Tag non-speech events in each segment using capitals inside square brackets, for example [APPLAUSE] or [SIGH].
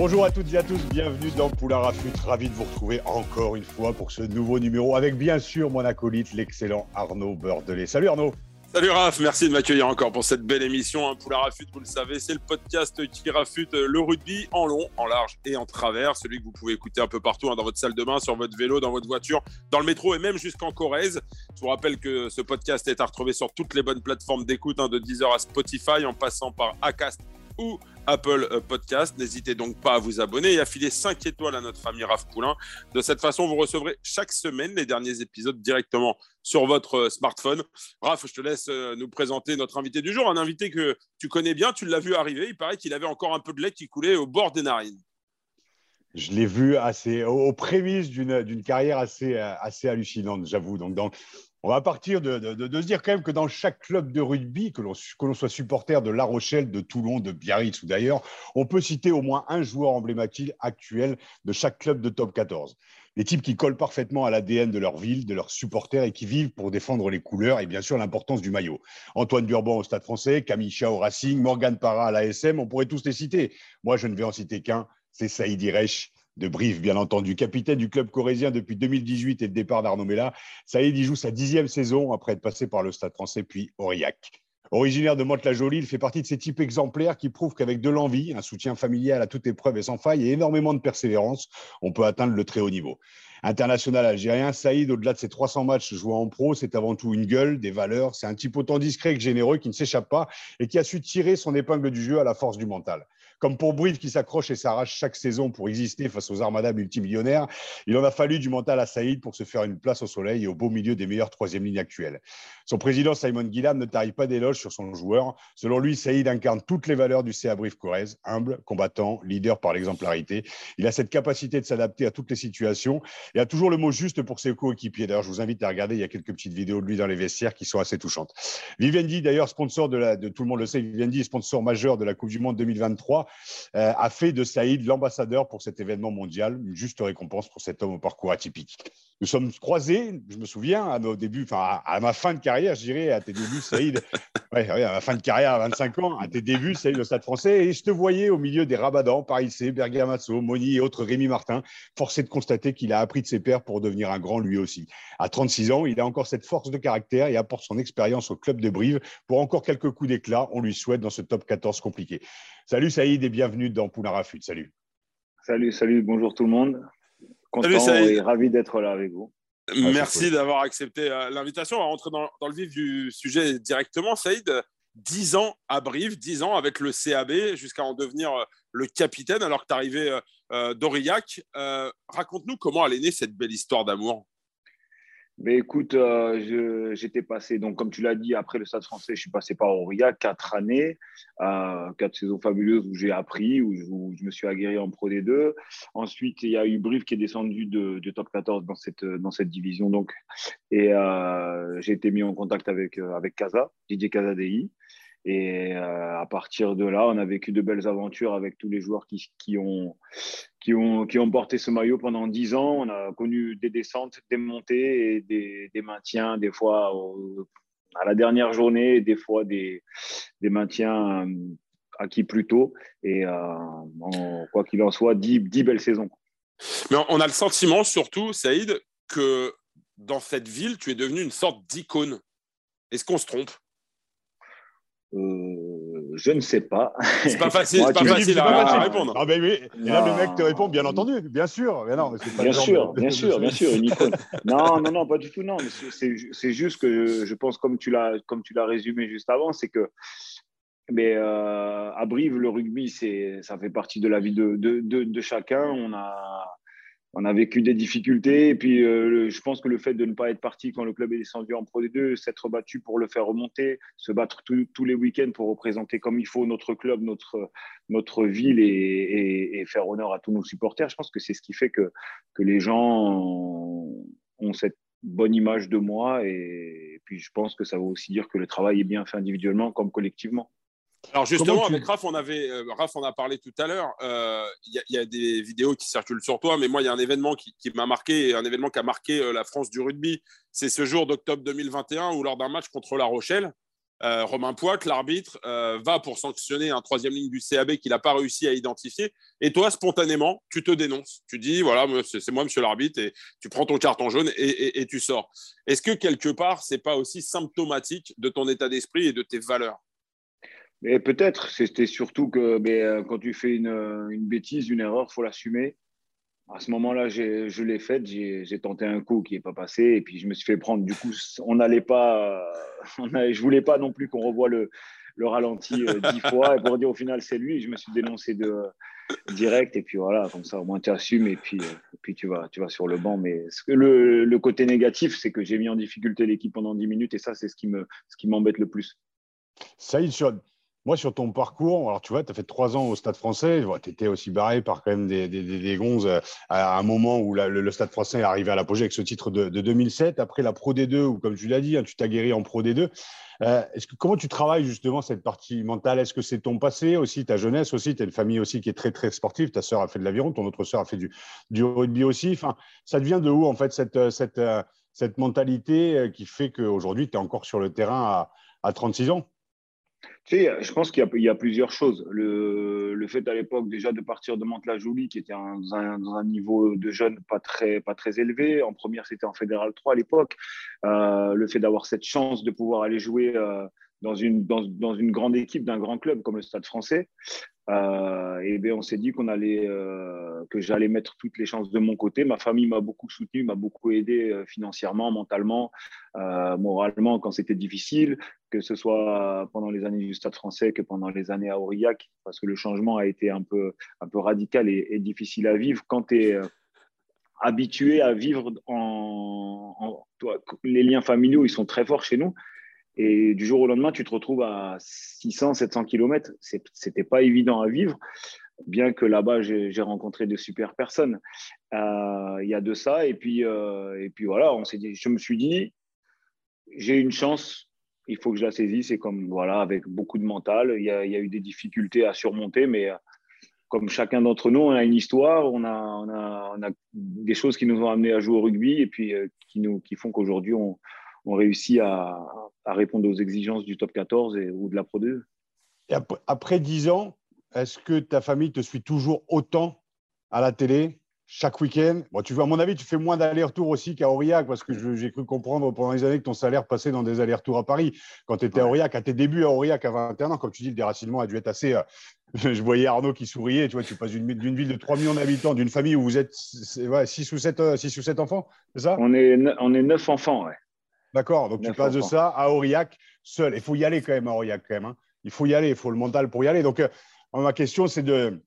Bonjour à toutes et à tous, bienvenue dans Poulain Rafut. Ravi de vous retrouver encore une fois pour ce nouveau numéro avec bien sûr mon acolyte, l'excellent Arnaud Beurdelet. Salut Arnaud. Salut Raph, merci de m'accueillir encore pour cette belle émission. Hein, Poulain Rafut, vous le savez, c'est le podcast qui rafute le rugby en long, en large et en travers. Celui que vous pouvez écouter un peu partout, hein, dans votre salle de bain, sur votre vélo, dans votre voiture, dans le métro et même jusqu'en Corrèze. Je vous rappelle que ce podcast est à retrouver sur toutes les bonnes plateformes d'écoute, hein, de Deezer à Spotify, en passant par Acast ou Apple euh, Podcast. N'hésitez donc pas à vous abonner et à filer 5 étoiles à notre ami Raph Poulain. De cette façon, vous recevrez chaque semaine les derniers épisodes directement sur votre euh, smartphone. Raph, je te laisse euh, nous présenter notre invité du jour, un invité que tu connais bien, tu l'as vu arriver. Il paraît qu'il avait encore un peu de lait qui coulait au bord des narines. Je l'ai vu assez, aux prémices d'une carrière assez, assez hallucinante, j'avoue. Donc, on va partir de, se dire quand même que dans chaque club de rugby, que l'on soit supporter de La Rochelle, de Toulon, de Biarritz ou d'ailleurs, on peut citer au moins un joueur emblématique actuel de chaque club de top 14. Des types qui collent parfaitement à l'ADN de leur ville, de leurs supporters et qui vivent pour défendre les couleurs et bien sûr l'importance du maillot. Antoine Durban au Stade français, Camille Chia au Racing, Morgan Parra à l'ASM, on pourrait tous les citer. Moi, je ne vais en citer qu'un, c'est Saïd Iresh de Brive, bien entendu. Capitaine du club corésien depuis 2018 et le départ d'Arnaud Mella, Saïd y joue sa dixième saison après être passé par le Stade français puis Aurillac. Originaire de Mantes-la-Jolie, il fait partie de ces types exemplaires qui prouvent qu'avec de l'envie, un soutien familial à toute épreuve et sans faille et énormément de persévérance, on peut atteindre le très haut niveau. International algérien, Saïd, au-delà de ses 300 matchs joués en pro, c'est avant tout une gueule, des valeurs. C'est un type autant discret que généreux qui ne s'échappe pas et qui a su tirer son épingle du jeu à la force du mental. Comme pour Brive qui s'accroche et s'arrache chaque saison pour exister face aux armadas multimillionnaires, il en a fallu du mental à Saïd pour se faire une place au soleil et au beau milieu des meilleures troisième lignes actuelles. Son président Simon Gillam ne tarie pas d'éloges sur son joueur. Selon lui, Saïd incarne toutes les valeurs du CA Brive Corrèze, humble, combattant, leader par l'exemplarité. Il a cette capacité de s'adapter à toutes les situations et a toujours le mot juste pour ses coéquipiers. D'ailleurs, je vous invite à regarder, il y a quelques petites vidéos de lui dans les vestiaires qui sont assez touchantes. Vivendi, d'ailleurs, sponsor de, la, tout le monde le sait, Vivendi sponsor majeur de la Coupe du Monde 2023 euh, a fait de Saïd l'ambassadeur pour cet événement mondial, une juste récompense pour cet homme au parcours atypique. Nous sommes croisés, je me souviens, à nos débuts, enfin à, ma fin de carrière, je dirais, à tes débuts, Saïd, [LAUGHS] ouais, ouais, à ma fin de carrière à 25 ans, à tes débuts, Saïd au Stade français, et je te voyais au milieu des Rabadans, Paris C, Bergamasso, Moni et autres Rémi Martin, forcé de constater qu'il a appris de ses pairs pour devenir un grand lui aussi. À 36 ans, il a encore cette force de caractère et apporte son expérience au club de Brive pour encore quelques coups d'éclat, on lui souhaite dans ce top 14 compliqué. Salut Saïd et bienvenue dans Poulain. Salut. Salut, salut, bonjour tout le monde. Content salut, et ravi d'être là avec vous. Merci d'avoir accepté euh, l'invitation. On va rentrer dans, dans, le vif du sujet directement. Saïd, 10 ans à Brive, 10 ans avec le CAB jusqu'à en devenir euh, le capitaine alors que tu arrivé euh, d'Aurillac. Euh, Raconte-nous comment elle est née cette belle histoire d'amour. Mais écoute, euh, j'étais passé, donc comme tu l'as dit, après le Stade français, je suis passé par Aurillac, quatre années, euh, quatre saisons fabuleuses où j'ai appris, où où je, me suis aguerri en Pro D2. Ensuite, il y a eu Brive qui est descendu de, de top 14 dans cette, dans cette division. Donc, et euh, j'ai été mis en contact avec, avec Casa, Didier Casadei. Et euh, à partir de là, on a vécu de belles aventures avec tous les joueurs qui, qui, ont, qui, ont, qui ont porté ce maillot pendant dix ans. On a connu des descentes, des montées et des, des maintiens, des fois à la dernière journée, des fois des, des maintiens euh, acquis plus tôt. Et euh, quoi qu'il en soit, dix, dix belles saisons. Mais on a le sentiment, surtout, Saïd, que dans cette ville, tu es devenu une sorte d'icône. Est-ce qu'on se trompe? Euh, je ne sais pas. C'est pas [LAUGHS] facile, Moi, pas facile à, pas facile. à, répondre. Ah ben oui. Et là, le mec te répond, bien entendu, bien sûr. Mais non, mais pas bien, sûr, de... bien sûr, bien sûr, une icône. [LAUGHS] non, non, non, pas du tout. Non, c'est juste que je pense, comme tu l'as, comme tu l'as résumé juste avant, c'est que mais euh, à Brive, le rugby, c'est, ça fait partie de la vie de, de, de, de chacun. On a, on a vécu des difficultés. Et puis, euh, je pense que le fait de ne pas être parti quand le club est descendu en Pro D2, s'être battu pour le faire remonter, se battre tous les week-ends pour représenter comme il faut notre club, notre, ville et, faire honneur à tous nos supporters, je pense que c'est ce qui fait que, que les gens ont cette bonne image de moi. Et puis, je pense que ça veut aussi dire que le travail est bien fait individuellement comme collectivement. Alors justement, avec Raph, on avait, euh, Raph, on a parlé tout à l'heure. Euh, il y, a des vidéos qui circulent sur toi, mais moi, il y a un événement qui, m'a marqué, un événement qui a marqué euh, la France du rugby. C'est ce jour d'octobre 2021 où, lors d'un match contre La Rochelle, Romain Poic, l'arbitre, va pour sanctionner un troisième ligne du CAB qu'il n'a pas réussi à identifier. Et toi, spontanément, tu te dénonces. Tu dis, voilà, c'est moi, monsieur l'arbitre, et tu prends ton carton jaune et, et tu sors. Est-ce que quelque part, c'est pas aussi symptomatique de ton état d'esprit et de tes valeurs? Mais peut-être, c'était surtout que mais, euh, quand tu fais une, une bêtise, une erreur, il faut l'assumer. À ce moment-là, je l'ai faite, j'ai tenté un coup qui n'est pas passé, et puis je me suis fait prendre. Du coup, on n'allait pas, [LAUGHS] on je voulais pas non plus qu'on revoie le, le ralenti euh, dix [LAUGHS] fois, et pour dire au final c'est lui, je me suis dénoncé de direct, et puis voilà, comme ça au moins tu assumes, et puis, euh, puis tu, vas, tu vas sur le banc. Mais le, le côté négatif, c'est que j'ai mis en difficulté l'équipe pendant 10 minutes, et ça, c'est ce qui m'embête me, ce qui le plus. Ça, il moi, sur ton parcours, alors tu vois, as fait trois ans au Stade français, tu étais aussi barré par quand même des, des, des, gonzes euh, à un moment où le, Stade français est arrivé à l'apogée avec ce titre de, 2007. Après la Pro D2, où comme tu l'as dit, hein, tu t'as guéri en Pro D2. Euh, est-ce que, comment tu travailles justement cette partie mentale? Est-ce que c'est ton passé aussi, ta jeunesse aussi? Tu as une famille aussi qui est très, très sportive. Ta sœur a fait de l'aviron, ton autre sœur a fait du, du rugby aussi. Enfin, ça devient de où en fait cette, cette, euh, cette mentalité qui fait qu'aujourd'hui, tu es encore sur le terrain à 36 ans? Tu sais, je pense qu'il y, a plusieurs choses. Le, fait à l'époque déjà de partir de Mantes-la-Jolie, qui était dans un, niveau de jeunes pas très, pas très élevé. En première, c'était en Fédéral 3 à l'époque. Euh, le fait d'avoir cette chance de pouvoir aller jouer euh, dans, une, dans, une grande équipe d'un grand club comme le Stade français. Euh, et bien, on s'est dit qu'on allait, euh, que j'allais mettre toutes les chances de mon côté. Ma famille m'a beaucoup soutenu, m'a beaucoup aidé euh, financièrement, mentalement, moralement quand c'était difficile, que ce soit pendant les années du Stade français que pendant les années à Aurillac, parce que le changement a été un peu, un peu radical et, difficile à vivre quand tu es habitué à vivre en, en toi, les liens familiaux, ils sont très forts chez nous. Et du jour au lendemain, tu te retrouves à 600, 700 km. C'était pas évident à vivre, bien que là-bas, j'ai rencontré de super personnes. Euh, il y a de ça. Et puis, euh, et puis voilà, je me suis dit, j'ai une chance, il faut que je la saisisse. C'est comme, voilà, avec beaucoup de mental. Il y, a, eu des difficultés à surmonter, mais comme chacun d'entre nous, on a une histoire, on a, on a, des choses qui nous ont amenés à jouer au rugby et puis euh, qui, nous, qui font qu'aujourd'hui, on, on réussit à, répondre aux exigences du top 14 et, ou de la Pro 2. Et après 10 ans, est-ce que ta famille te suit toujours autant à la télé chaque week-end? Bon, tu, À mon avis, tu fais moins d'allers-retours aussi qu'à Aurillac, parce que j'ai cru comprendre pendant les années que ton salaire passait dans des allers-retours à Paris. Quand tu étais à Aurillac, à tes débuts à Aurillac à 21 ans, comme tu dis, le déracinement a dû être assez. Euh, [LAUGHS] je voyais Arnaud qui souriait. Tu vois, tu passes d'une ville de 3 millions d'habitants, d'une famille où vous êtes 6 ou 7, euh, ou 7 enfants, c'est ça? On est, on est 9 enfants, ouais. D'accord, donc tu passes de ça à Aurillac seul. Il faut y aller quand même à Aurillac, quand même. Hein. Il faut y aller, il faut le mental pour y aller. Donc, euh, ma question, c'est de,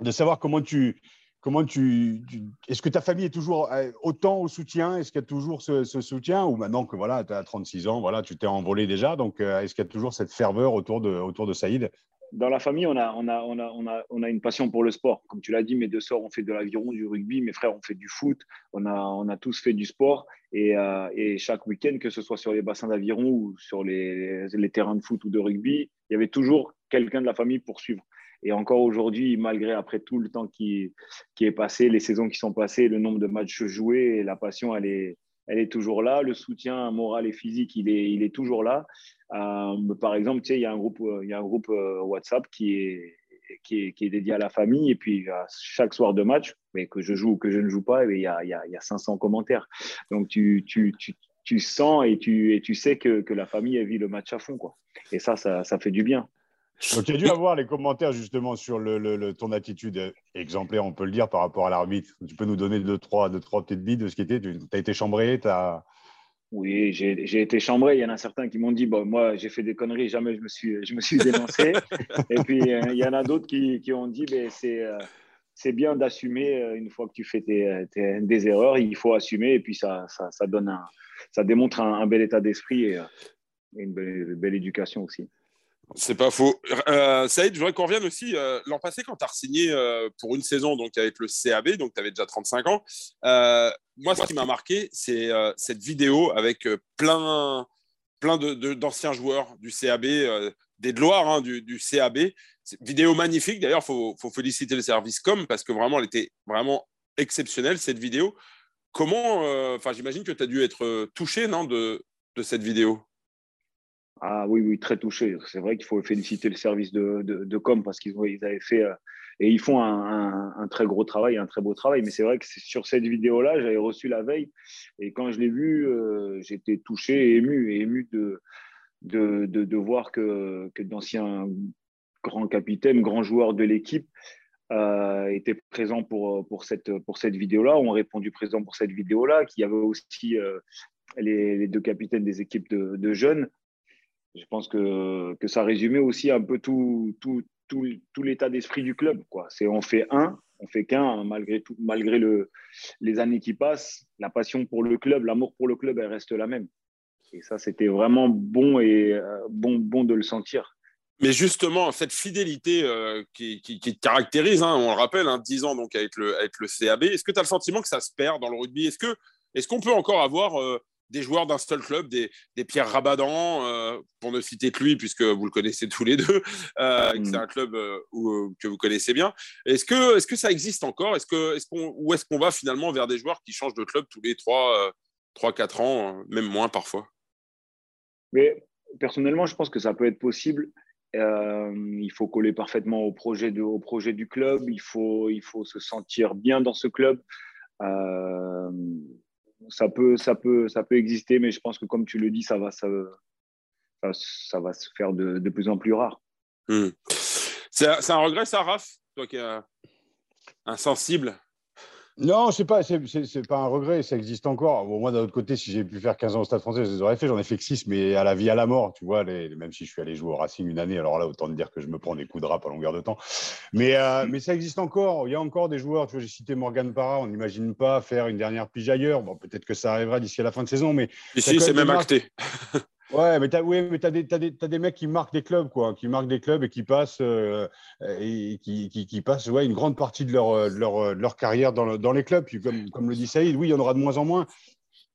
de savoir comment tu. Comment tu, Est-ce que ta famille est toujours euh, autant au soutien? Est-ce qu'il y a toujours ce, soutien? Ou maintenant que voilà, tu as 36 ans, voilà, tu t'es envolé déjà, donc euh, est-ce qu'il y a toujours cette ferveur autour de, autour de Saïd? Dans la famille, on a, on, a, on, a, on, a, on a une passion pour le sport. Comme tu l'as dit, mes deux sœurs ont fait de l'aviron, du rugby, mes frères ont fait du foot, on a, on a tous fait du sport. Et, euh, et chaque week-end, que ce soit sur les bassins d'aviron ou sur les, les, terrains de foot ou de rugby, il y avait toujours quelqu'un de la famille pour suivre. Et encore aujourd'hui, malgré après tout le temps qui, qui est passé, les saisons qui sont passées, le nombre de matchs joués, la passion, elle est, elle est toujours là. Le soutien moral et physique, il est, il est toujours là. Euh, par exemple, tu sais, il y a un groupe, il y a un groupe euh, WhatsApp qui est, qui est, dédié à la famille. Et puis, chaque soir de match, mais que je joue ou que je ne joue pas, il y a, il y a, il y a 500 commentaires. Donc, tu, tu, tu, tu, sens et tu, et tu sais que, que la famille vit le match à fond. Quoi. Et ça, ça, ça fait du bien. Donc, il y a dû avoir les commentaires justement sur le, ton attitude exemplaire, on peut le dire, par rapport à l'arbitre. Tu peux nous donner deux, trois, deux, trois petites billes de ce qui était Tu as été chambré as... Oui, j'ai été chambré. Il y en a certains qui m'ont dit bon, Moi, j'ai fait des conneries, jamais je me suis, je me suis dénoncé. [LAUGHS] Et puis, euh, il y en a d'autres qui, qui, ont dit ben, C'est. Euh, c'est bien d'assumer une fois que tu fais des erreurs. Il faut assumer et puis ça, ça, donne un, ça démontre un, bel état d'esprit et, une belle éducation aussi. C'est pas faux. Euh, Saïd, je voudrais qu'on revienne aussi. Euh, l'an passé, quand tu as signé euh, pour une saison donc avec le CAB, donc tu avais déjà 35 ans, euh, moi, ce qui m'a marqué, c'est cette vidéo avec plein, plein d'anciens de, joueurs du CAB, des de Loire hein, du, du, CAB. Vidéo magnifique. D'ailleurs, il faut, faut, féliciter le service com parce que vraiment, elle était vraiment exceptionnelle, cette vidéo. Comment, enfin, j'imagine que tu as dû être touché non, de, de cette vidéo? Ah oui, oui, très touché. C'est vrai qu'il faut féliciter le service de, de, com parce qu'ils ils avaient fait euh, et ils font un, un, très gros travail, un très beau travail. Mais c'est vrai que sur cette vidéo-là, j'avais reçu la veille et quand je l'ai vue, euh, j'étais touché et ému, ému de, de, de, voir que, que d'anciens grands capitaines, grands joueurs de l'équipe euh, étaient présents pour, pour cette, pour cette vidéo-là, ont répondu présent pour cette vidéo-là, qu'il y avait aussi les, les, deux capitaines des équipes de jeunes je pense que, que ça résumait aussi un peu tout, tout, tout, tout l'état d'esprit du club. Quoi. C'est on fait un, on fait qu'un, malgré, tout, malgré le, les années qui passent. La passion pour le club, l'amour pour le club, elle reste la même. Et ça, c'était vraiment bon, et, euh, bon, bon de le sentir. Mais justement, cette fidélité euh, qui, qui, te caractérise, hein, on le rappelle, hein, 10 ans donc avec le, avec le CAB, est-ce que tu as le sentiment que ça se perd dans le rugby? Est-ce qu'on est qu'on peut encore avoir euh, des joueurs d'un seul club, des, des Pierre Rabadan, euh, pour ne citer que lui, puisque vous le connaissez tous les deux, euh, mm. c'est un club euh, que vous connaissez bien. Est-ce que, est que ça existe encore? Est-ce que, est qu'on, Ou est-ce qu'on va finalement vers des joueurs qui changent de club tous les 3, 4 ans, même moins parfois? Mais personnellement, je pense que ça peut être possible. il faut coller parfaitement au projet, de, au projet du club, il faut, il faut se sentir bien dans ce club ça peut, exister, mais je pense que comme tu le dis, ça va, se faire de, de plus en plus rare. Hmm. C'est un regret, ça, Raph? Toi qui es insensible non, c'est pas, c'est pas un regret, ça existe encore. moi, d'un autre côté, si j'ai pu faire 15 ans au Stade français, je les aurais fait. J'en ai fait que 6, mais à la vie, à la mort, tu vois. Les, même si je suis allé jouer au Racing une année, alors là, autant te dire que je me prends des coups de rap à longueur de temps. Mais, euh, [LAUGHS] mais ça existe encore. Il y a encore des joueurs, tu vois, j'ai cité Morgan Parra, on n'imagine pas faire une dernière pige ailleurs. Bon, peut-être que ça arrivera d'ici à la fin de saison, mais. Ici, c'est même acté. Ouais, mais tu as, oui, mais as, des, as, as des mecs qui marquent des clubs, quoi, qui marquent des clubs et qui passent, euh, et qui, qui, passent ouais, une grande partie de leur, de leur, leur carrière dans, dans, les clubs. Puis comme, comme le dit Saïd, oui, il y en aura de moins en moins.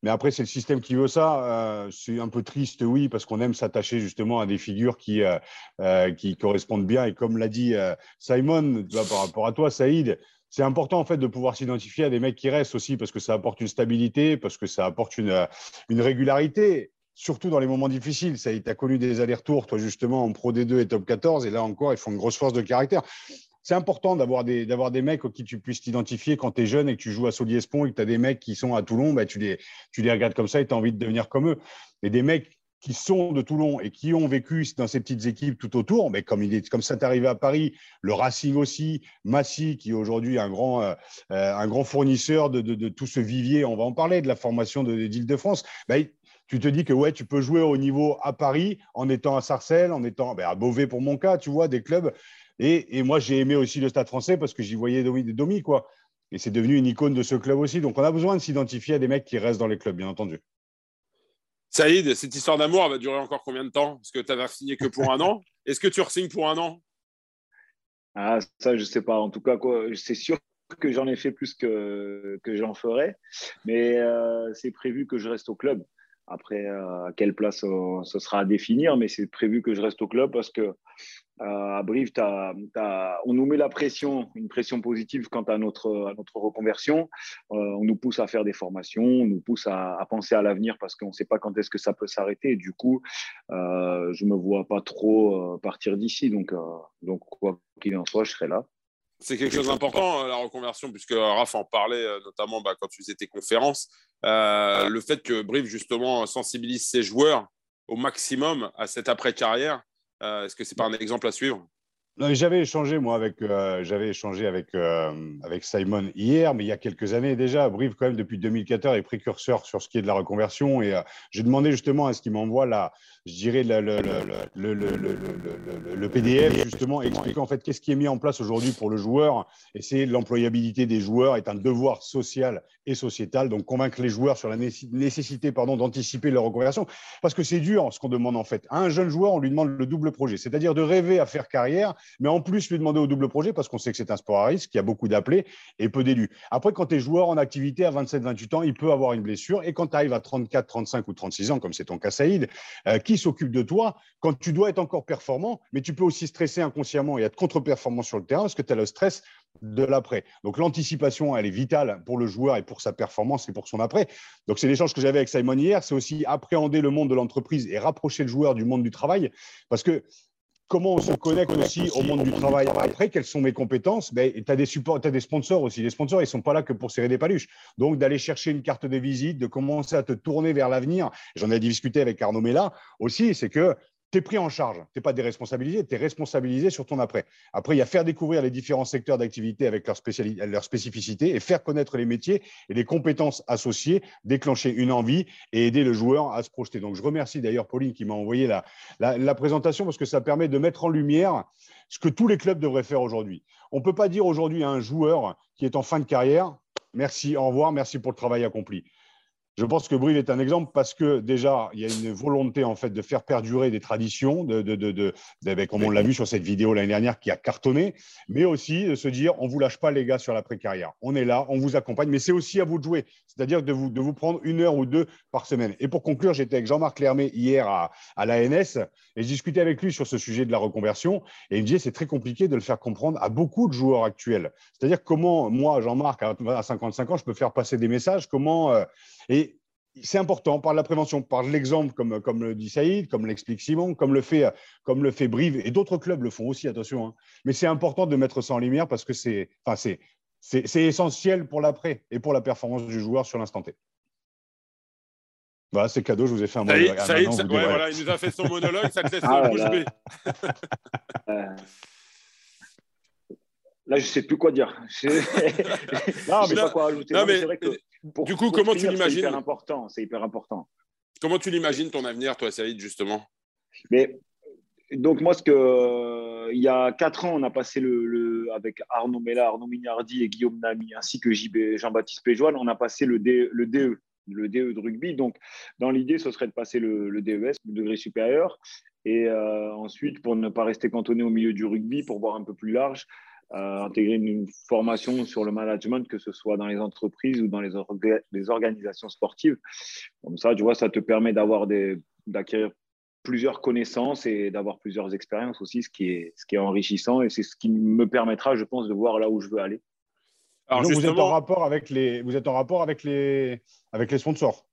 Mais après, c'est le système qui veut ça. Euh, c'est un peu triste, oui, parce qu'on aime s'attacher justement à des figures qui, euh, euh qui correspondent bien. Et comme l'a dit euh, Simon, par rapport à toi, Saïd, c'est important en fait de pouvoir s'identifier à des mecs qui restent aussi parce que ça apporte une stabilité, parce que ça apporte une, une régularité surtout dans les moments difficiles. Tu as connu des allers-retours, toi, justement, en Pro D2 et Top 14, et là encore, ils font une grosse force de caractère. C'est important d'avoir des, d'avoir des mecs qui tu puisses t'identifier quand tu es jeune et que tu joues à Soliespont et que tu as des mecs qui sont à Toulon, bah, tu, les, tu les regardes comme ça et tu as envie de devenir comme eux. Et des mecs qui sont de Toulon et qui ont vécu dans ces petites équipes tout autour, mais comme, il est, comme ça t'est arrivé à Paris, le Racing aussi, Massy, qui est aujourd'hui un grand, euh, un grand fournisseur de, de, de, tout ce vivier, on va en parler, de la formation d'Île-de-France, bah, tu te dis que ouais, tu peux jouer au niveau à Paris en étant à Sarcelles, en étant ben, à Beauvais pour mon cas, tu vois, des clubs. Et, et moi, j'ai aimé aussi le Stade français parce que j'y voyais Domi, Domi, quoi. Et c'est devenu une icône de ce club aussi. Donc, on a besoin de s'identifier à des mecs qui restent dans les clubs, bien entendu. Saïd, cette histoire d'amour va durer encore combien de temps? Parce que tu n'avais signé que pour un an. Est-ce que tu re-signes pour un an? Ah, ça, je ne sais pas. En tout cas, c'est sûr que j'en ai fait plus que, que j'en ferai. Mais euh, c'est prévu que je reste au club. Après, euh, quelle place euh, ce sera à définir, mais c'est prévu que je reste au club parce que euh, à Brive, on nous met la pression, une pression positive quant à notre, reconversion. on nous pousse à faire des formations, on nous pousse à, penser à l'avenir parce qu'on ne sait pas quand est-ce que ça peut s'arrêter. Du coup, je ne me vois pas trop partir d'ici. Donc, quoi qu'il en soit, je serai là. C'est quelque chose d'important, la reconversion, puisque Raph en parlait notamment bah, quand tu faisais tes conférences. Euh, le fait que Brive, justement, sensibilise ses joueurs au maximum à cette après-carrière, euh, est-ce que c'est pas un exemple à suivre? J'avais échangé, moi, avec, euh, j'avais échangé avec, euh, avec Simon hier, mais il y a quelques années déjà. Brive, quand même, depuis 2014, est précurseur sur ce qui est de la reconversion. Et euh, j'ai demandé justement à ce qu'il m'envoie la, je dirais, le, le, le, le, PDF, justement, expliquant en fait qu'est-ce qui est mis en place aujourd'hui pour le joueur. Et c'est l'employabilité des joueurs est un devoir social et sociétal. Donc, convaincre les joueurs sur la nécessité pardon, d'anticiper leur reconversion. Parce que c'est dur ce qu'on demande en fait. À un jeune joueur, on lui demande le double projet, c'est-à-dire de rêver à faire carrière, mais en plus lui demander au double projet parce qu'on sait que c'est un sport à risque, il y a beaucoup d'appelés et peu d'élus. Après, quand tu es joueur en activité à 27-28 ans, il peut avoir une blessure. Et quand tu arrives à 34, 35 ou 36 ans, comme c'est ton cas, Saïd, euh, qui s'occupe de toi quand tu dois être encore performant, mais tu peux aussi stresser inconsciemment et être contre-performant sur le terrain parce que tu as le stress de l'après. Donc l'anticipation, elle est vitale pour le joueur et pour sa performance et pour son après. Donc c'est l'échange que j'avais avec Simon hier, c'est aussi appréhender le monde de l'entreprise et rapprocher le joueur du monde du travail parce que comment on se connecte aussi au monde du travail après, quelles sont mes compétences? Ben, Tu as des supports, as des sponsors aussi. Les sponsors, ils ne sont pas là que pour serrer des paluches. Donc, d'aller chercher une carte de visite, de commencer à te tourner vers l'avenir. J'en ai discuté avec Arnaud Mella aussi, c'est que tu es pris en charge. Tu n'es pas déresponsabilisé, tu es responsabilisé sur ton après. Après, il y a faire découvrir les différents secteurs d'activité avec leurs leur spécificités et faire connaître les métiers et les compétences associées, déclencher une envie et aider le joueur à se projeter. Donc, je remercie d'ailleurs Pauline qui m'a envoyé la, la, présentation parce que ça permet de mettre en lumière ce que tous les clubs devraient faire aujourd'hui. On ne peut pas dire aujourd'hui à un joueur qui est en fin de carrière, merci, au revoir, merci pour le travail accompli. Je pense que Brive est un exemple parce que déjà, il y a une volonté en fait de faire perdurer des traditions, de, comme on l'a vu sur cette vidéo l'année dernière qui a cartonné, mais aussi de se dire on vous lâche pas les gars sur la carrière On est là, on vous accompagne, mais c'est aussi à vous de jouer, c'est-à-dire de vous, de vous prendre une heure ou deux par semaine. Et pour conclure, j'étais avec Jean-Marc Lermé hier à, à l'ANS et je discutais avec lui sur ce sujet de la reconversion et il me disait c'est très compliqué de le faire comprendre à beaucoup de joueurs actuels. C'est-à-dire comment moi, Jean-Marc, à 55 ans, je peux faire passer des messages, comment euh, et c'est important par la prévention, par l'exemple, comme, comme le dit Saïd, comme l'explique Simon, comme le fait, comme le fait Brive, et d'autres clubs le font aussi, attention. Hein. Mais c'est important de mettre ça en lumière parce que c'est enfin, c'est essentiel pour l'après et pour la performance du joueur sur l'instant T. Voilà, c'est cadeau, je vous ai fait un monologue. Saïd, ah, voilà, il nous a fait son monologue, ça te laisse ah, bouche bée. [LAUGHS] Là, je ne sais plus quoi dire. Je ne sais [LAUGHS] [LAUGHS] pas quoi rajouter. Non, mais, vrai que du coup, comment tu l'imagines C'est hyper important. C'est hyper important. Comment tu l'imagines ton avenir, toi, Saïd, justement? Mais donc moi, ce que il y a quatre ans, on a passé le, avec Arnaud Mella, Arnaud Mignardi et Guillaume Nami, ainsi que Jean-Baptiste Péjoine, on a passé le, le DE, le DE de rugby. Donc, dans l'idée, ce serait de passer le, DES, le degré supérieur, et euh, ensuite, pour ne pas rester cantonné au milieu du rugby, pour voir un peu plus large, intégrer une, formation sur le management, que ce soit dans les entreprises ou dans les, les organisations sportives. Comme ça, tu vois, ça te permet d'avoir d'acquérir plusieurs connaissances et d'avoir plusieurs expériences aussi, ce qui est, ce qui est enrichissant et c'est ce qui me permettra, je pense, de voir là où je veux aller. Alors, vous êtes en rapport avec les, vous êtes en rapport avec les, avec les sponsors?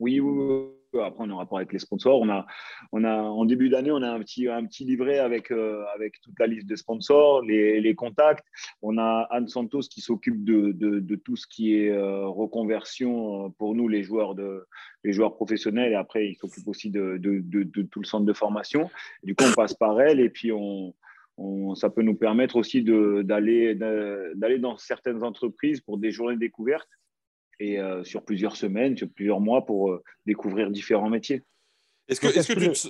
Oui, oui, oui. Après, en rapport avec les sponsors. On a, on a, en début d'année, on a un petit, un petit livret avec, euh, avec toute la liste de sponsors, les, les, contacts. On a Anne Santos qui s'occupe de, de, de, tout ce qui est euh, reconversion euh, pour nous, les joueurs, de, les joueurs professionnels. Et après, il s'occupe aussi de, de, tout le centre de formation. Du coup, on passe par elle et puis on, on, ça peut nous permettre aussi d'aller dans certaines entreprises pour des journées découvertes et euh, sur plusieurs semaines, sur plusieurs mois pour euh, découvrir différents métiers. Est-ce que, est-ce que, tu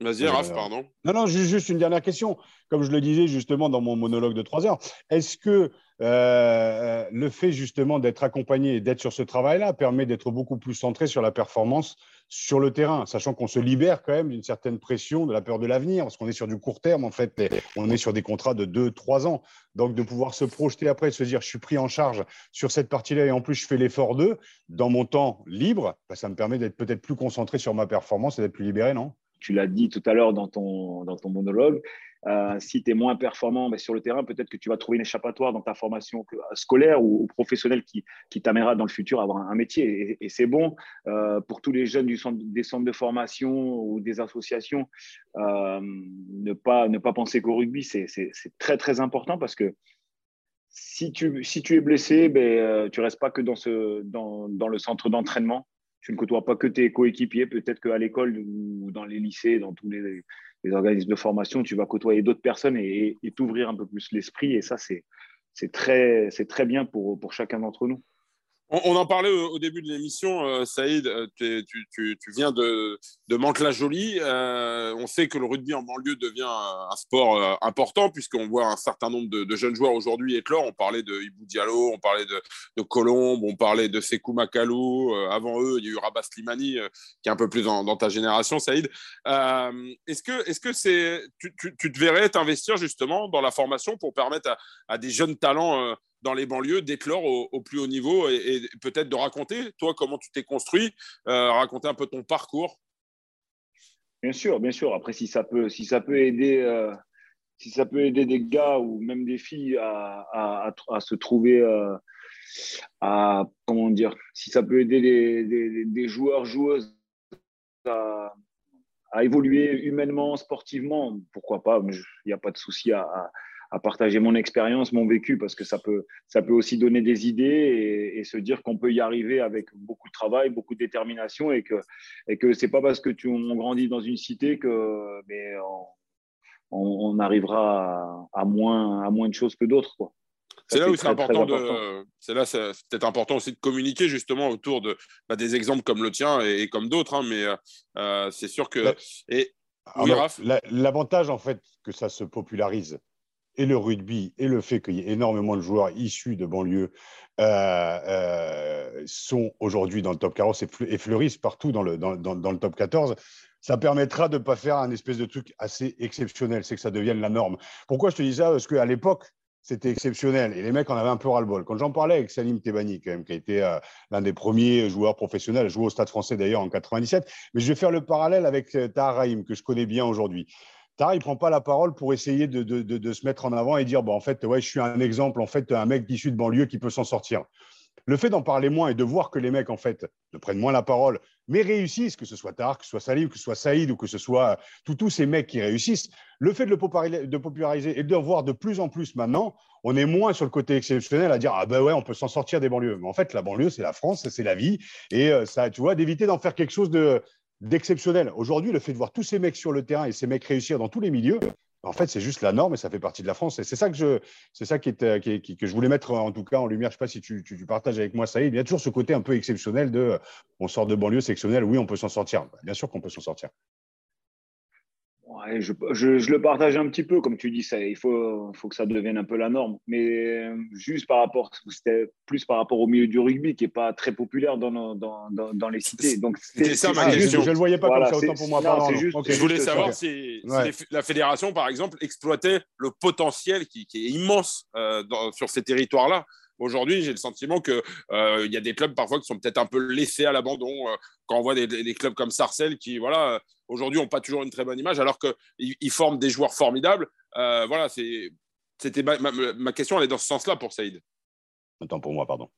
Vas-y, Raph, pardon. Non, non, juste une dernière question. Comme je le disais justement dans mon monologue de trois heures, est-ce que euh, le fait justement d'être accompagné et d'être sur ce travail-là permet d'être beaucoup plus centré sur la performance sur le terrain, sachant qu'on se libère quand même d'une certaine pression, de la peur de l'avenir, parce qu'on est sur du court terme, en fait, on est sur des contrats de 2-3 ans. Donc, de pouvoir se projeter après, se dire, je suis pris en charge sur cette partie-là, et en plus, je fais l'effort d'eux, dans mon temps libre, bah, ça me permet d'être peut-être plus concentré sur ma performance et d'être plus libéré, non? Tu l'as dit tout à l'heure dans ton, dans ton monologue, euh, si tu es moins performant mais sur le terrain, peut-être que tu vas trouver une échappatoire dans ta formation euh, scolaire ou, professionnelle qui, qui t'amènera dans le futur à avoir un, métier. Et, c'est bon euh, pour tous les jeunes du des centres de formation ou des associations, ne, pas, ne pas penser qu'au rugby, c'est très très important parce que si tu, si tu es blessé, ben, tu restes pas que dans, ce, dans, dans le centre d'entraînement tu ne côtoies pas que tes coéquipiers. Peut-être qu'à l'école ou dans les lycées, dans tous les, organismes de formation, tu vas côtoyer d'autres personnes et t'ouvrir un peu plus l'esprit. Et ça, c'est très, bien pour chacun d'entre nous. On, en parlait au, début de l'émission, euh, Saïd, euh, tu, viens de, de Mantes-la-Jolie. Euh, on sait que le rugby en banlieue devient un, sport important puisqu'on voit un certain nombre de, jeunes joueurs aujourd'hui éclore. On parlait de Ibou Diallo, on parlait de, Colombe, on parlait de Sekou Makalou. avant eux, il y a eu Rabat Slimani qui est un peu plus dans, ta génération, Saïd. est-ce que, c'est, tu, te verrais t'investir justement dans la formation pour permettre à des jeunes talents dans les banlieues d'éclore au, plus haut niveau et, peut-être de raconter, toi, comment tu t'es construit, euh, raconter un peu ton parcours. Bien sûr, bien sûr. Après, si ça peut, si ça peut aider, euh, si ça peut aider des gars ou même des filles à, se trouver, euh, à comment dire, si ça peut aider des, joueurs, joueuses à, évoluer humainement, sportivement, pourquoi pas Il n'y a pas de souci à, à partager mon expérience, mon vécu, parce que ça peut, ça peut aussi donner des idées et, se dire qu'on peut y arriver avec beaucoup de travail, beaucoup de détermination et que, et que c'est pas parce que tu on grandit dans une cité que mais on, arrivera à, moins, à moins de choses que d'autres. C'est là où c'est important, de. C'est là, c'est peut-être important aussi de communiquer justement autour de bah, des exemples comme le tien et, comme d'autres, hein, mais euh, c'est sûr que. Bah, et L'avantage en fait que ça se popularise, et le rugby et le fait qu'il y ait énormément de joueurs issus de banlieues euh, euh, sont aujourd'hui dans le top 40 et fleurissent partout dans le, dans, dans, le top 14, ça permettra de ne pas faire un espèce de truc assez exceptionnel, c'est que ça devienne la norme. Pourquoi je te dis ça? Parce qu'à l'époque, c'était exceptionnel et les mecs en avaient un peu ras-le-bol. Quand j'en parlais avec Salim Tebani, quand même, qui a été euh, l'un des premiers joueurs professionnels, joué au Stade français d'ailleurs en 97, mais je vais faire le parallèle avec Tahar Rahim, que je connais bien aujourd'hui. Tara, il prend pas la parole pour essayer de, se mettre en avant et dire bon, en fait, ouais, je suis un exemple, en fait, un mec issu de banlieue qui peut s'en sortir. Le fait d'en parler moins et de voir que les mecs, en fait, ne prennent moins la parole, mais réussissent, que ce soit Tara, que ce soit Salim, que ce soit Saïd ou que ce soit tous ces mecs qui réussissent, le fait de le populariser et de voir de plus en plus maintenant, on est moins sur le côté exceptionnel à dire ah ben ouais, on peut s'en sortir des banlieues. Mais en fait, la banlieue, c'est la France, c'est la vie. Et euh, ça, tu vois, d'éviter d'en faire quelque chose de, d'exceptionnel. Aujourd'hui, le fait de voir tous ces mecs sur le terrain et ces mecs réussir dans tous les milieux, en fait, c'est juste la norme et ça fait partie de la France. Et c'est ça que je, c'est ça qui est, que je voulais mettre en tout cas en lumière. Je ne sais pas si tu, partages avec moi, ça Il y a toujours ce côté un peu exceptionnel de, on sort de banlieue, c'est exceptionnel. Oui, on peut s'en sortir. Bien sûr qu'on peut s'en sortir je, le partage un petit peu, comme tu dis, ça, il faut, faut que ça devienne un peu la norme. Mais euh, juste par rapport, c'était plus par rapport au milieu du rugby qui n'est pas très populaire dans, dans, dans, les cités. Donc c'est ça ma question. Je ne le voyais pas comme ça, autant pour moi. je voulais savoir si, la fédération, par exemple, exploitait le potentiel qui, est immense euh, sur ces territoires-là. Aujourd'hui, j'ai le sentiment qu'il euh, y a des clubs parfois qui sont peut-être un peu laissés à l'abandon. Euh, quand on voit des, clubs comme Sarcelles qui, voilà, aujourd'hui, n'ont pas toujours une très bonne image, alors qu'ils ils forment des joueurs formidables. Euh, voilà, c'était ma, question, elle est dans ce sens-là pour Saïd. Attends, pour moi, pardon.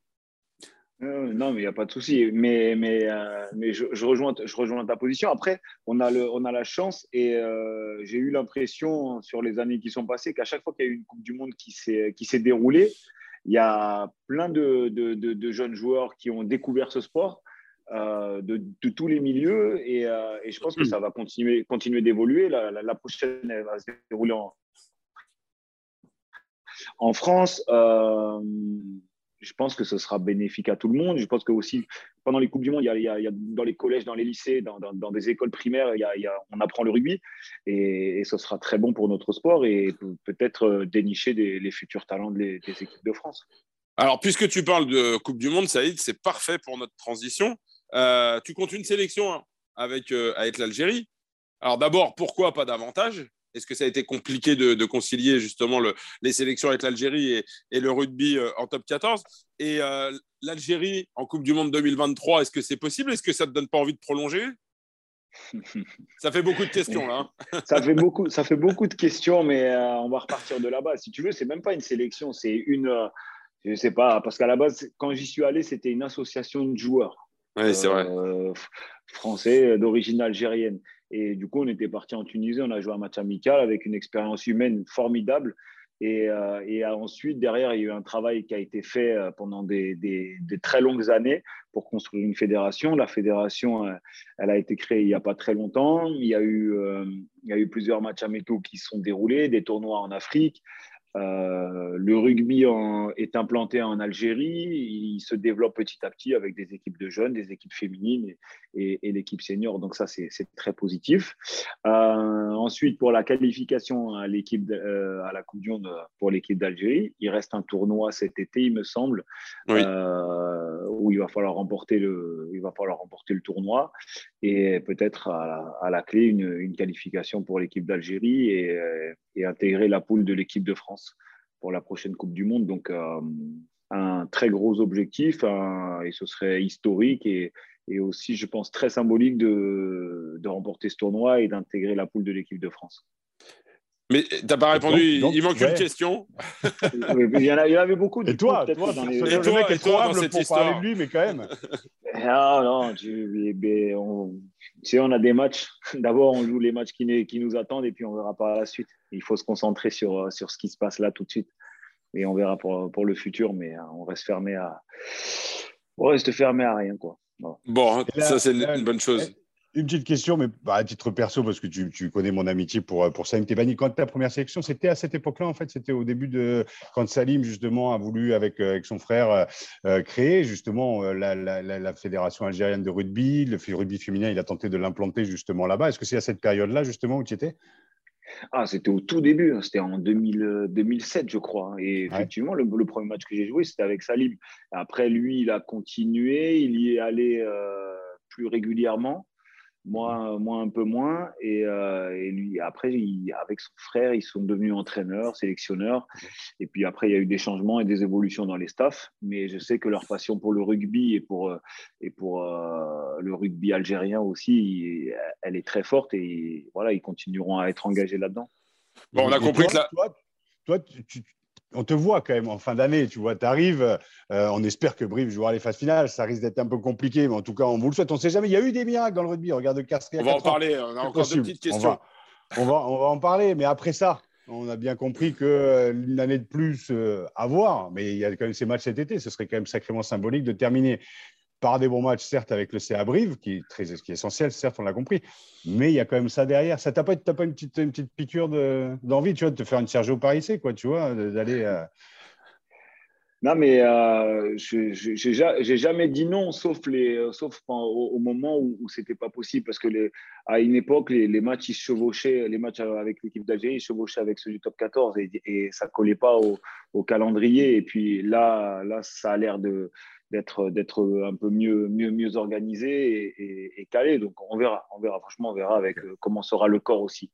non, mais il n'y a pas de souci. Mais, mais, mais je, rejoins, je rejoins ta position. Après, on a, le, on a la chance et j'ai eu l'impression sur les années qui sont passées qu'à chaque fois qu'il y a eu une Coupe du Monde qui s'est déroulée, il y a plein de, jeunes joueurs qui ont découvert ce sport euh, de, tous les milieux euh, et, je pense que ça va continuer, d'évoluer. La, prochaine elle va se dérouler en, France. Euh, je pense que ce sera bénéfique à tout le monde. Je pense que aussi, pendant les Coupes du Monde, il y a, dans les collèges, dans les lycées, dans, des écoles primaires, on apprend le rugby. Et, ce sera très bon pour notre sport et peut-être euh, dénicher les futurs talents des, équipes de France. Alors, puisque tu parles de Coupe du Monde, Saïd, c'est parfait pour notre transition. Euh, tu comptes une sélection hein, avec, euh, avec l'Algérie. Alors d'abord, pourquoi pas davantage? Est-ce que ça a été compliqué de, concilier justement les sélections avec l'Algérie et, le rugby euh, en top 14 Et euh, l'Algérie en Coupe du Monde 2023, est-ce que c'est possible? Est-ce que ça ne te donne pas envie de prolonger? [LAUGHS] Ça fait beaucoup de questions là. Hein. ça, fait beaucoup, ça fait beaucoup de questions, mais euh, on va repartir de là-bas. Si tu veux, c'est même pas une sélection, c'est une. je sais pas, parce qu'à la base, quand j'y suis allé, c'était une association de joueurs. Oui, c'est vrai. Français d'origine algérienne. Et du coup, on était parti en Tunisie, on a joué un match amical avec une expérience humaine formidable. Et, et, ensuite, derrière, il y a eu un travail qui a été fait pendant des, des, très longues années pour construire une fédération. La fédération, elle a été créée il n'y a pas très longtemps. Il y a eu, il y a eu plusieurs matchs à métaux qui sont déroulés, des tournois en Afrique. Euh, le rugby est implanté en Algérie, il se développe petit à petit avec des équipes de jeunes, des équipes féminines et, l'équipe senior. Donc ça, c'est très positif. Euh, ensuite, pour la qualification à l'équipe euh, à la Coupe du Monde pour l'équipe d'Algérie, il reste un tournoi cet été, il me semble, où il va falloir remporter le, il va falloir remporter le tournoi et peut-être à, la clé une, qualification pour l'équipe d'Algérie et intégrer la poule de l'équipe de France pour la prochaine Coupe du Monde. Donc, euh, un très gros objectif et ce serait historique et, aussi, je pense, très symbolique de, remporter ce tournoi et d'intégrer la poule de l'équipe de France. Mais tu n'as pas répondu, il manque une question. il, y en avait beaucoup. Et toi, toi dans les... et toi, est trop humble pour parler de lui, mais quand même. [LAUGHS] Ah non, tu, on, tu on a des matchs. [LAUGHS] D'abord, on joue les matchs qui, qui, nous attendent et puis on verra par la suite. Il faut se concentrer sur, sur ce qui se passe là tout de suite. Et on verra pour, pour le futur, mais euh, on reste fermé à, on reste fermé à rien. Quoi. Bon, ça, c'est une bonne chose. Une petite question, mais bah, à titre perso, parce que tu, tu connais mon amitié pour, pour Salim Tebani. Quand ta première sélection, c'était à cette époque-là, en fait, c'était au début de quand Salim, justement, a voulu, avec, euh, avec son frère, euh, euh, créer justement la, la, la, Fédération algérienne de rugby, le rugby féminin, il a tenté de l'implanter justement là-bas. Est-ce que c'est à cette période-là, justement, où tu étais? Ah, c'était au tout début, hein. c'était en 2000, 2007, je crois. Hein. Et effectivement, le, premier match que j'ai joué, c'était avec Salim. Après, lui, il a continué, il y est allé plus régulièrement moi, moi un peu moins. Et, euh, et lui, après, avec son frère, ils sont devenus entraîneurs, sélectionneurs. Et puis après, il y a eu des changements et des évolutions dans les staffs. Mais je sais que leur passion pour le rugby et pour, euh, et pour euh, le rugby algérien aussi, elle est très forte. Et voilà, ils continueront à être engagés là-dedans. Bon, on a compris que là. Toi, tu, on te voit quand même en fin d'année, tu vois, tu arrives, euh, on espère que Brive jouera les phases finales, ça risque d'être un peu compliqué, mais en tout cas, on vous le souhaite, on ne sait jamais, il y a eu des miracles dans le rugby, regarde Castries. On va en parler, on a encore deux petites questions. On va, on va, en parler, mais après ça, on a bien compris qu'une année de plus euh, à voir, mais il y a quand même ces matchs cet été, ce serait quand même sacrément symbolique de terminer par des bons matchs, certes, avec le CA Brive, qui est, très, qui est essentiel, certes, on l'a compris, mais il y a quand même ça derrière. Ça t'a pas, pas une, petite, une petite piqûre d'envie, tu vois, de te faire une Sergio Parissé, quoi, tu vois, d'aller. Euh, non, mais euh, je j'ai jamais dit non, sauf, les, sauf au, moment où, ce c'était pas possible, parce que à une époque, les, les, matchs ils se chevauchaient, les matchs avec l'équipe d'Algérie ils se chevauchaient avec ceux du top 14 et, et ça collait pas au, au, calendrier. Et puis là, là, ça a l'air de d'être d'être un peu mieux mieux mieux organisé et, calé. Donc on verra, on verra. Franchement, on verra avec euh, comment sera le corps aussi.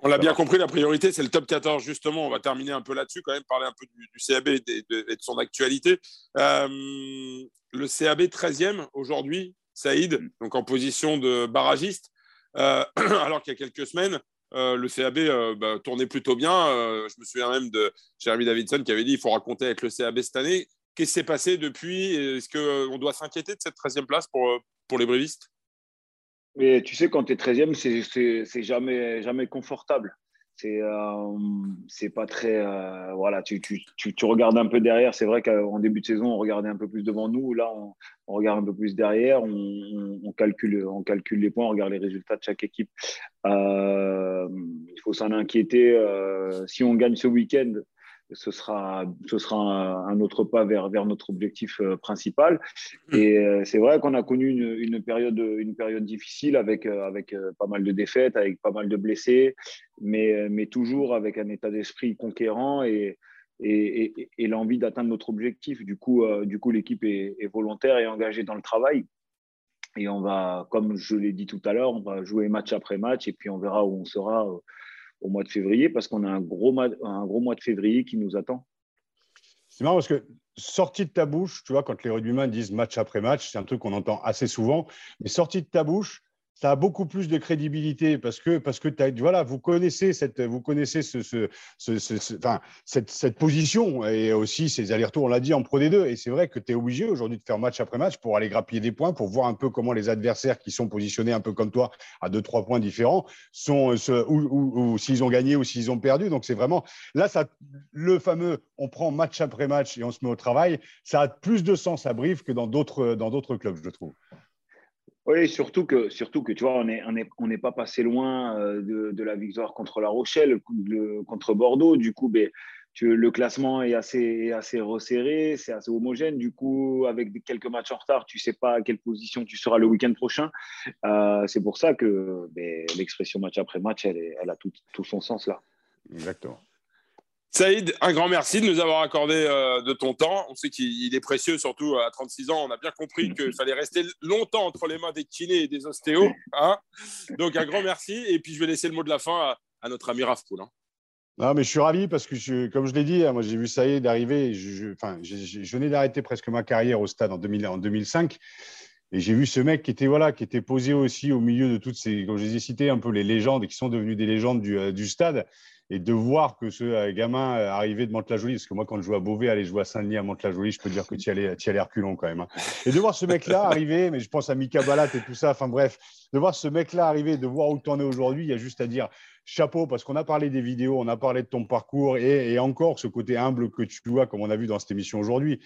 On l'a bien compris, la priorité, c'est le top 14. Justement, on va terminer un peu là-dessus, quand même, parler un peu du, CAB et de, son actualité. Euh, le CAB 13e aujourd'hui, Saïd, donc en position de barragiste, euh, [CLEARS THROAT] alors qu'il y a quelques semaines, le CAB bah, tournait plutôt bien. je me souviens même de Jeremy Davidson qui avait dit qu'il faut raconter avec le CAB cette année. Qu'est-ce qui s'est passé depuis Est-ce qu'on doit s'inquiéter de cette 13e place pour, euh, pour les brévistes? Mais tu sais, quand tu es 13e, c'est jamais, jamais confortable. C'est euh, c'est pas très. Euh, voilà, tu, tu, tu, regardes un peu derrière. C'est vrai qu'en début de saison, on regardait un peu plus devant nous. Là, on, regarde un peu plus derrière. On, calcule, on calcule les points, on regarde les résultats de chaque équipe. il faut s'en inquiéter. si on gagne ce week-end, ce sera, ce sera un, autre pas vers, vers notre objectif euh, principal. Mmh. Et euh, c'est vrai qu'on a connu une, une, période, une période difficile avec, euh, avec pas mal de défaites, avec pas mal de blessés, mais, mais toujours avec un état d'esprit conquérant et, et, et, l'envie d'atteindre notre objectif. Du coup, du coup l'équipe est, est, volontaire et engagée dans le travail. Et on va, comme je l'ai dit tout à l'heure, on va jouer match après match et puis on verra où on sera au mois de février parce qu'on a un gros, un gros mois de février qui nous attend. C'est marrant parce que sorti de ta bouche, tu vois, quand les rugbymen disent match après match, c'est un truc qu'on entend assez souvent, mais sorti de ta bouche, ça a beaucoup plus de crédibilité parce que, parce que voilà, vous connaissez cette, vous connaissez ce, enfin, cette, cette, position et aussi ces allers-retours, on l'a dit, en Pro D2. Et c'est vrai que tu es obligé aujourd'hui de faire match après match pour aller grappiller des points, pour voir un peu comment les adversaires qui sont positionnés un peu comme toi à deux, trois points différents sont, ou, ou, s'ils ont gagné ou s'ils ont perdu. Donc c'est vraiment, là, ça, le fameux, on prend match après match et on se met au travail, ça a plus de sens à Brive que dans d'autres clubs, je trouve. Oui, surtout que, surtout que tu vois, on n'est on est, on pas passé loin euh, de, de, la victoire contre La Rochelle, contre Bordeaux. Du coup, ben, le classement est assez, assez resserré, c'est assez homogène. Du coup, avec quelques matchs en retard, tu ne sais pas à quelle position tu seras le week-end prochain. Euh, c'est pour ça que ben, l'expression match après match, elle, a tout son sens là. Exactement. Saïd, un grand merci de nous avoir accordé euh, de ton temps. On sait qu'il est précieux, surtout à 36 ans. On a bien compris qu'il fallait rester longtemps entre les mains des kinés et des ostéos. Hein. Donc, un grand merci. Et puis, je vais laisser le mot de la fin à, notre ami Rafpoul. Hein. Non, mais je suis ravi parce que, je, comme je l'ai dit, hein, moi, j'ai vu Saïd arriver. Je, enfin, je, venais d'arrêter presque ma carrière au stade en, 2000, en 2005. Et j'ai vu ce mec qui était, voilà, qui était posé aussi au milieu de toutes ces, comme je les ai cités, un peu les légendes et qui sont devenues des légendes du, euh, du stade et de voir que ce euh, gamin euh, arrivait de Mantes-la-Jolie, parce que moi, quand je jouais à Beauvais, aller jouer à Saint-Denis, à Mantes-la-Jolie, je peux dire que tu y allais, y allais reculons quand même. Hein. Et de voir ce mec-là [LAUGHS] arriver, mais je pense à Mika Balat et tout ça, enfin bref, de voir ce mec-là arriver, de voir où tu en es aujourd'hui, il y a juste à dire chapeau, parce qu'on a parlé des vidéos, on a parlé de ton parcours et, et encore ce côté humble que tu vois, comme on a vu dans cette émission aujourd'hui.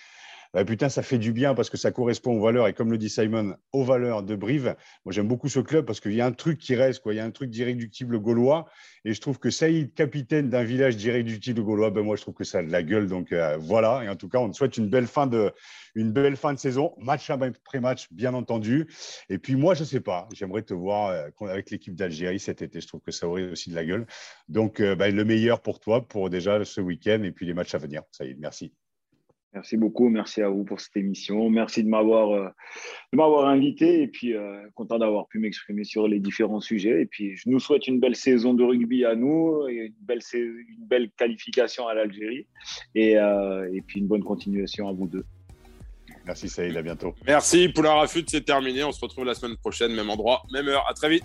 Bah, putain, ça fait du bien parce que ça correspond aux valeurs, et comme le dit Simon, aux valeurs de Brive. Moi, j'aime beaucoup ce club parce qu'il y a un truc qui reste, quoi. il y a un truc d'irréductible gaulois, et je trouve que Saïd, capitaine d'un village d'irréductible gaulois, ben moi, je trouve que ça a de la gueule. Donc euh, voilà, et en tout cas, on te souhaite une belle fin de, une belle fin de saison, match après match, bien entendu. Et puis moi, je sais pas, j'aimerais te voir euh, avec l'équipe d'Algérie cet été. Je trouve que ça aurait aussi de la gueule. Donc, euh, ben, le meilleur pour toi pour déjà ce week-end et puis les matchs à venir. Saïd, merci. Merci beaucoup, merci à vous pour cette émission. Merci de m'avoir euh, m'avoir invité et puis euh, content d'avoir pu m'exprimer sur les différents sujets. Et puis je nous souhaite une belle saison de rugby à nous et une belle, une belle qualification à l'Algérie et, euh, et puis une bonne continuation à vous deux. Merci Saïd, à bientôt. Merci, Poulain Rafut, c'est terminé. On se retrouve la semaine prochaine, même endroit, même heure. À très vite.